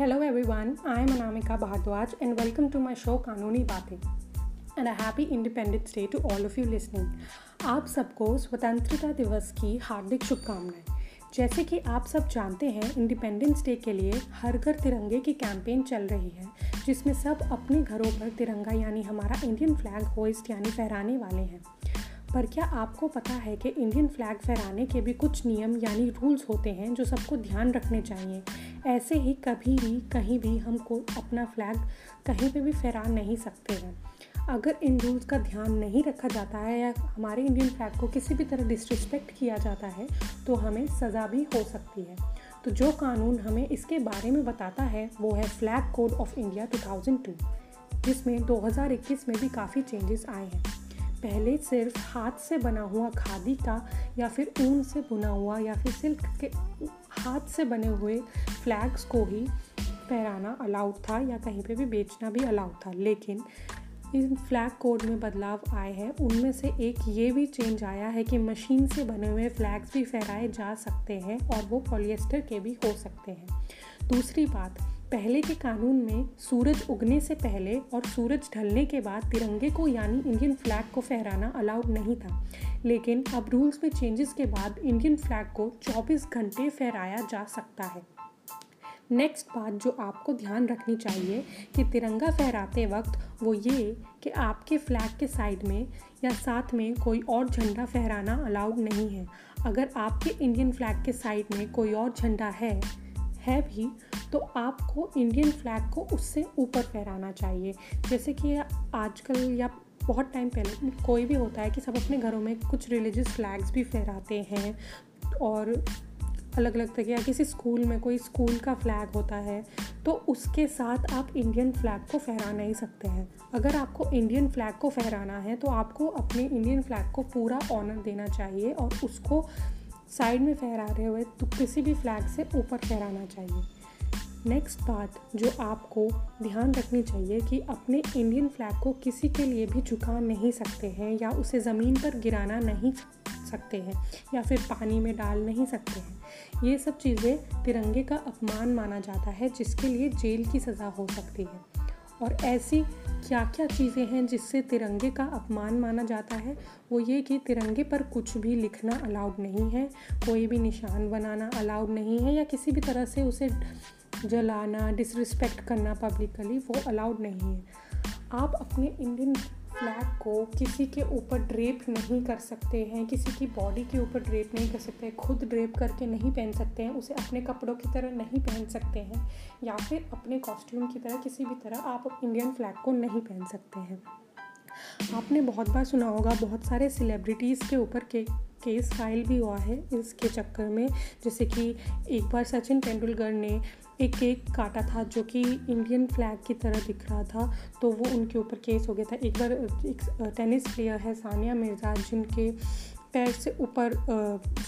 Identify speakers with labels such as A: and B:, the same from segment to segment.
A: Hello everyone, I am Anamika Bhardwaj and welcome to my show कानूनी बातें and a happy Independence Day to all of you listening. आप सबको स्वतंत्रता दिवस की हार्दिक शुभकामनाएँ। जैसे कि आप सब जानते हैं इंडिपेंडेंस डे के लिए हर घर तिरंगे की कैंपेन चल रही है जिसमें सब अपने घरों पर तिरंगा यानी हमारा इंडियन फ्लैग होइस्ट यानी फहराने वाले हैं। पर क्या आपको पता है कि इंडियन फ्लैग फहराने के भी कुछ नियम यानी रूल्स होते हैं जो सबको ध्यान रखने चाहिए? ऐसे ही कभी भी, कहीं भी हम को अपना फ्लैग कहीं पे भी फहरा नहीं सकते हैं। अगर इन रूल्स का ध्यान नहीं रखा जाता है या हमारे इंडियन फ्लैग को किसी भी तरह डिसरिस्पेक्ट किया जाता है तो हमें सज़ा भी हो सकती है। तो जो कानून हमें इसके बारे में बताता है, वो है फ्लैग कोड ऑफ़ इंडिया 2002 जिसमें 2021 में भी काफ़ी चेंजेस आए हैं। पहले सिर्फ़ हाथ से बना हुआ खादी का या फिर ऊन से बुना हुआ या फिर सिल्क के हाथ से बने हुए फ्लैग्स को ही पहराना अलाउड था या कहीं पे भी बेचना भी अलाउड था। लेकिन इन फ्लैग कोड में बदलाव आए हैं। उनमें से एक ये भी चेंज आया है कि मशीन से बने हुए फ्लैग्स भी फहराए जा सकते हैं और वो पॉलिएस्टर के भी हो सकते हैं। दूसरी बात पहले के कानून में सूरज उगने से पहले और सूरज ढलने के बाद तिरंगे को यानी इंडियन फ्लैग को फहराना अलाउड नहीं था। लेकिन अब रूल्स में चेंजेस के बाद इंडियन फ्लैग को 24 घंटे फहराया जा सकता है। नेक्स्ट बात जो आपको ध्यान रखनी चाहिए कि तिरंगा फहराते वक्त वो ये कि आपके फ्लैग के साइड में या साथ में कोई और झंडा फहराना अलाउड नहीं है। अगर आपके इंडियन फ्लैग के साइड में कोई और झंडा है है भी तो आपको इंडियन फ्लैग को उससे ऊपर फहराना चाहिए। जैसे कि आजकल या बहुत टाइम पहले कोई भी होता है कि सब अपने घरों में कुछ रिलीजियस फ्लैग्स भी फहराते हैं और अलग अलग तरह या किसी स्कूल में कोई स्कूल का फ्लैग होता है तो उसके साथ आप इंडियन फ्लैग को फहरा नहीं सकते हैं। अगर आपको इंडियन फ्लैग को फहराना है तो आपको अपने इंडियन फ्लैग को पूरा ऑनर देना चाहिए और उसको साइड में फहरा रहे हुए तो किसी भी फ्लैग से ऊपर फहराना चाहिए। नेक्स्ट बात जो आपको ध्यान रखनी चाहिए कि अपने इंडियन फ्लैग को किसी के लिए भी झुका नहीं सकते हैं या उसे ज़मीन पर गिराना नहीं सकते हैं या फिर पानी में डाल नहीं सकते हैं। ये सब चीज़ें तिरंगे का अपमान माना जाता है, जिसके लिए जेल की सज़ा हो सकती है। और ऐसी क्या क्या चीज़ें हैं जिससे तिरंगे का अपमान माना जाता है? वो ये कि तिरंगे पर कुछ भी लिखना अलाउड नहीं है, कोई भी निशान बनाना अलाउड नहीं है या किसी भी तरह से उसे जलाना डिसरिस्पेक्ट करना पब्लिकली वो अलाउड नहीं है। आप अपने इंडियन फ्लैग को किसी के ऊपर ड्रेप नहीं कर सकते हैं, किसी की बॉडी के ऊपर ड्रेप नहीं कर सकते खुद ड्रेप करके नहीं पहन सकते हैं, उसे अपने कपड़ों की तरह नहीं पहन सकते हैं, या फिर अपने कॉस्ट्यूम की तरह किसी भी तरह आप इंडियन फ्लैग को नहीं पहन सकते हैं। आपने बहुत बार सुना होगा, बहुत सारे सेलिब्रिटीज़ के ऊपर के केस फ़ाइल भी हुआ है, इसके चक्कर में, जैसे कि एक बार सचिन तेंदुलकर ने एक केक काटा था जो कि इंडियन फ्लैग की तरह दिख रहा था। तो वो उनके ऊपर केस हो गया था। एक बार, एक टेनिस प्लेयर है सानिया मिर्ज़ा, जिनके पैर से ऊपर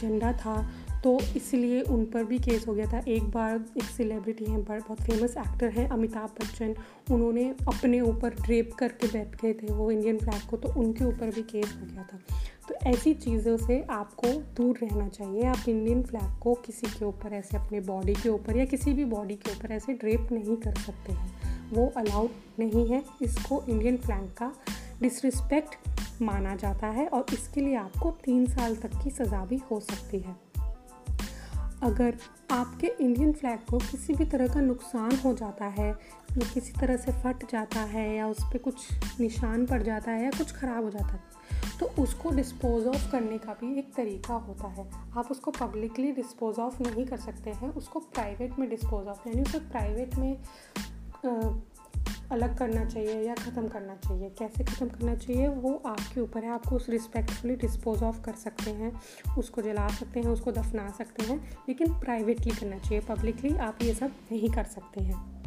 A: झंडा था। तो इसलिए उन पर भी केस हो गया था। एक बार एक सेलिब्रिटी हैं बड़ बहुत फ़ेमस एक्टर हैं, अमिताभ बच्चन। उन्होंने अपने ऊपर ड्रेप करके बैठ गए थे, वो इंडियन फ्लैग को तो उनके ऊपर भी केस हो गया था। तो ऐसी चीज़ों से आपको दूर रहना चाहिए। आप इंडियन फ्लैग को किसी के ऊपर, ऐसे अपने बॉडी के ऊपर या किसी भी बॉडी के ऊपर ऐसे ड्रेप नहीं कर सकते हैं। वो अलाउड नहीं है। इसको इंडियन फ्लैग का डिसरिस्पेक्ट माना जाता है और इसके लिए आपको तीन साल तक की सज़ा भी हो सकती है। अगर आपके इंडियन फ्लैग को किसी भी तरह का नुकसान हो जाता है, या किसी तरह से फट जाता है, या उस पर कुछ निशान पड़ जाता है, या कुछ ख़राब हो जाता है तो उसको डिस्पोज ऑफ़ करने का भी एक तरीका होता है। आप उसको पब्लिकली डिस्पोज ऑफ़ नहीं कर सकते हैं, उसको प्राइवेट में डिस्पोज ऑफ़ यानी उसको प्राइवेट में अलग करना चाहिए या ख़त्म करना चाहिए। कैसे ख़त्म करना चाहिए, वो आपके ऊपर है। आपको उस रिस्पेक्टफुली डिस्पोज ऑफ़ कर सकते हैं, उसको जला सकते हैं, उसको दफना सकते हैं, लेकिन प्राइवेटली करना चाहिए। पब्लिकली आप ये सब नहीं कर सकते हैं।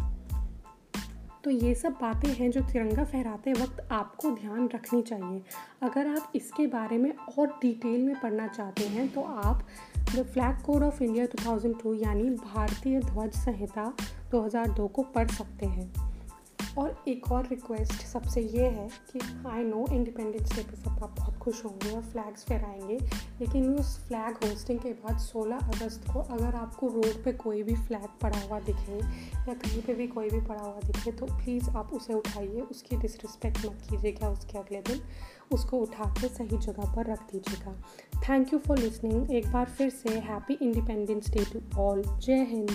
A: तो ये सब बातें हैं जो तिरंगा फहराते वक्त आपको ध्यान रखनी चाहिए। अगर आप इसके बारे में और डिटेल में पढ़ना चाहते हैं तो आप the flag code of India 2002 यानी भारतीय ध्वज संहिता 2002 को पढ़ सकते हैं। और एक और रिक्वेस्ट सबसे ये है कि आई नो इंडिपेंडेंस डे पे सब आप बहुत खुश होंगे और फ्लैग्स फहराएँगे, लेकिन उस फ्लैग होस्टिंग के बाद 16 अगस्त को अगर आपको रोड पे कोई भी फ्लैग पड़ा हुआ दिखे या कहीं पे भी कोई भी पड़ा हुआ दिखे तो प्लीज़ आप उसे उठाइए, उसकी डिसरिस्पेक्ट मत कीजिएगा, उसके अगले दिन उसको उठा के सही जगह पर रख दीजिएगा। थैंक यू फॉर लिसनिंग एक बार फिर से happy independence day to all जय हिंद।